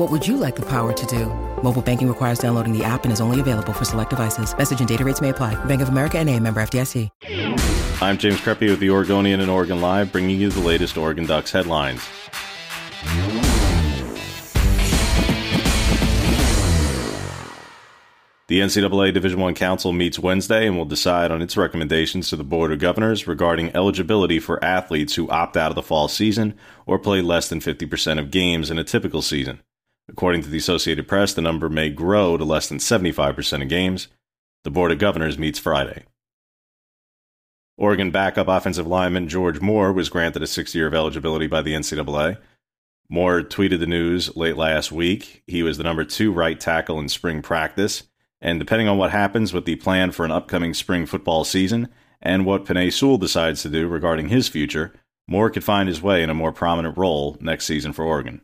What would you like the power to do? Mobile banking requires downloading the app and is only available for select devices. Message and data rates may apply. Bank of America and a member FDIC. I'm James Crepea with the Oregonian and Oregon Live, bringing you the latest Oregon Ducks headlines. The NCAA Division I Council meets Wednesday and will decide on its recommendations to the Board of Governors regarding eligibility for athletes who opt out of the fall season or play less than 50% of games in a typical season. According to the Associated Press, the number may grow to less than 75% of games. The Board of Governors meets Friday. Oregon backup offensive lineman George Moore was granted a six year of eligibility by the NCAA. Moore tweeted the news late last week. He was the number two right tackle in spring practice. And depending on what happens with the plan for an upcoming spring football season and what Penei Sewell decides to do regarding his future, Moore could find his way in a more prominent role next season for Oregon.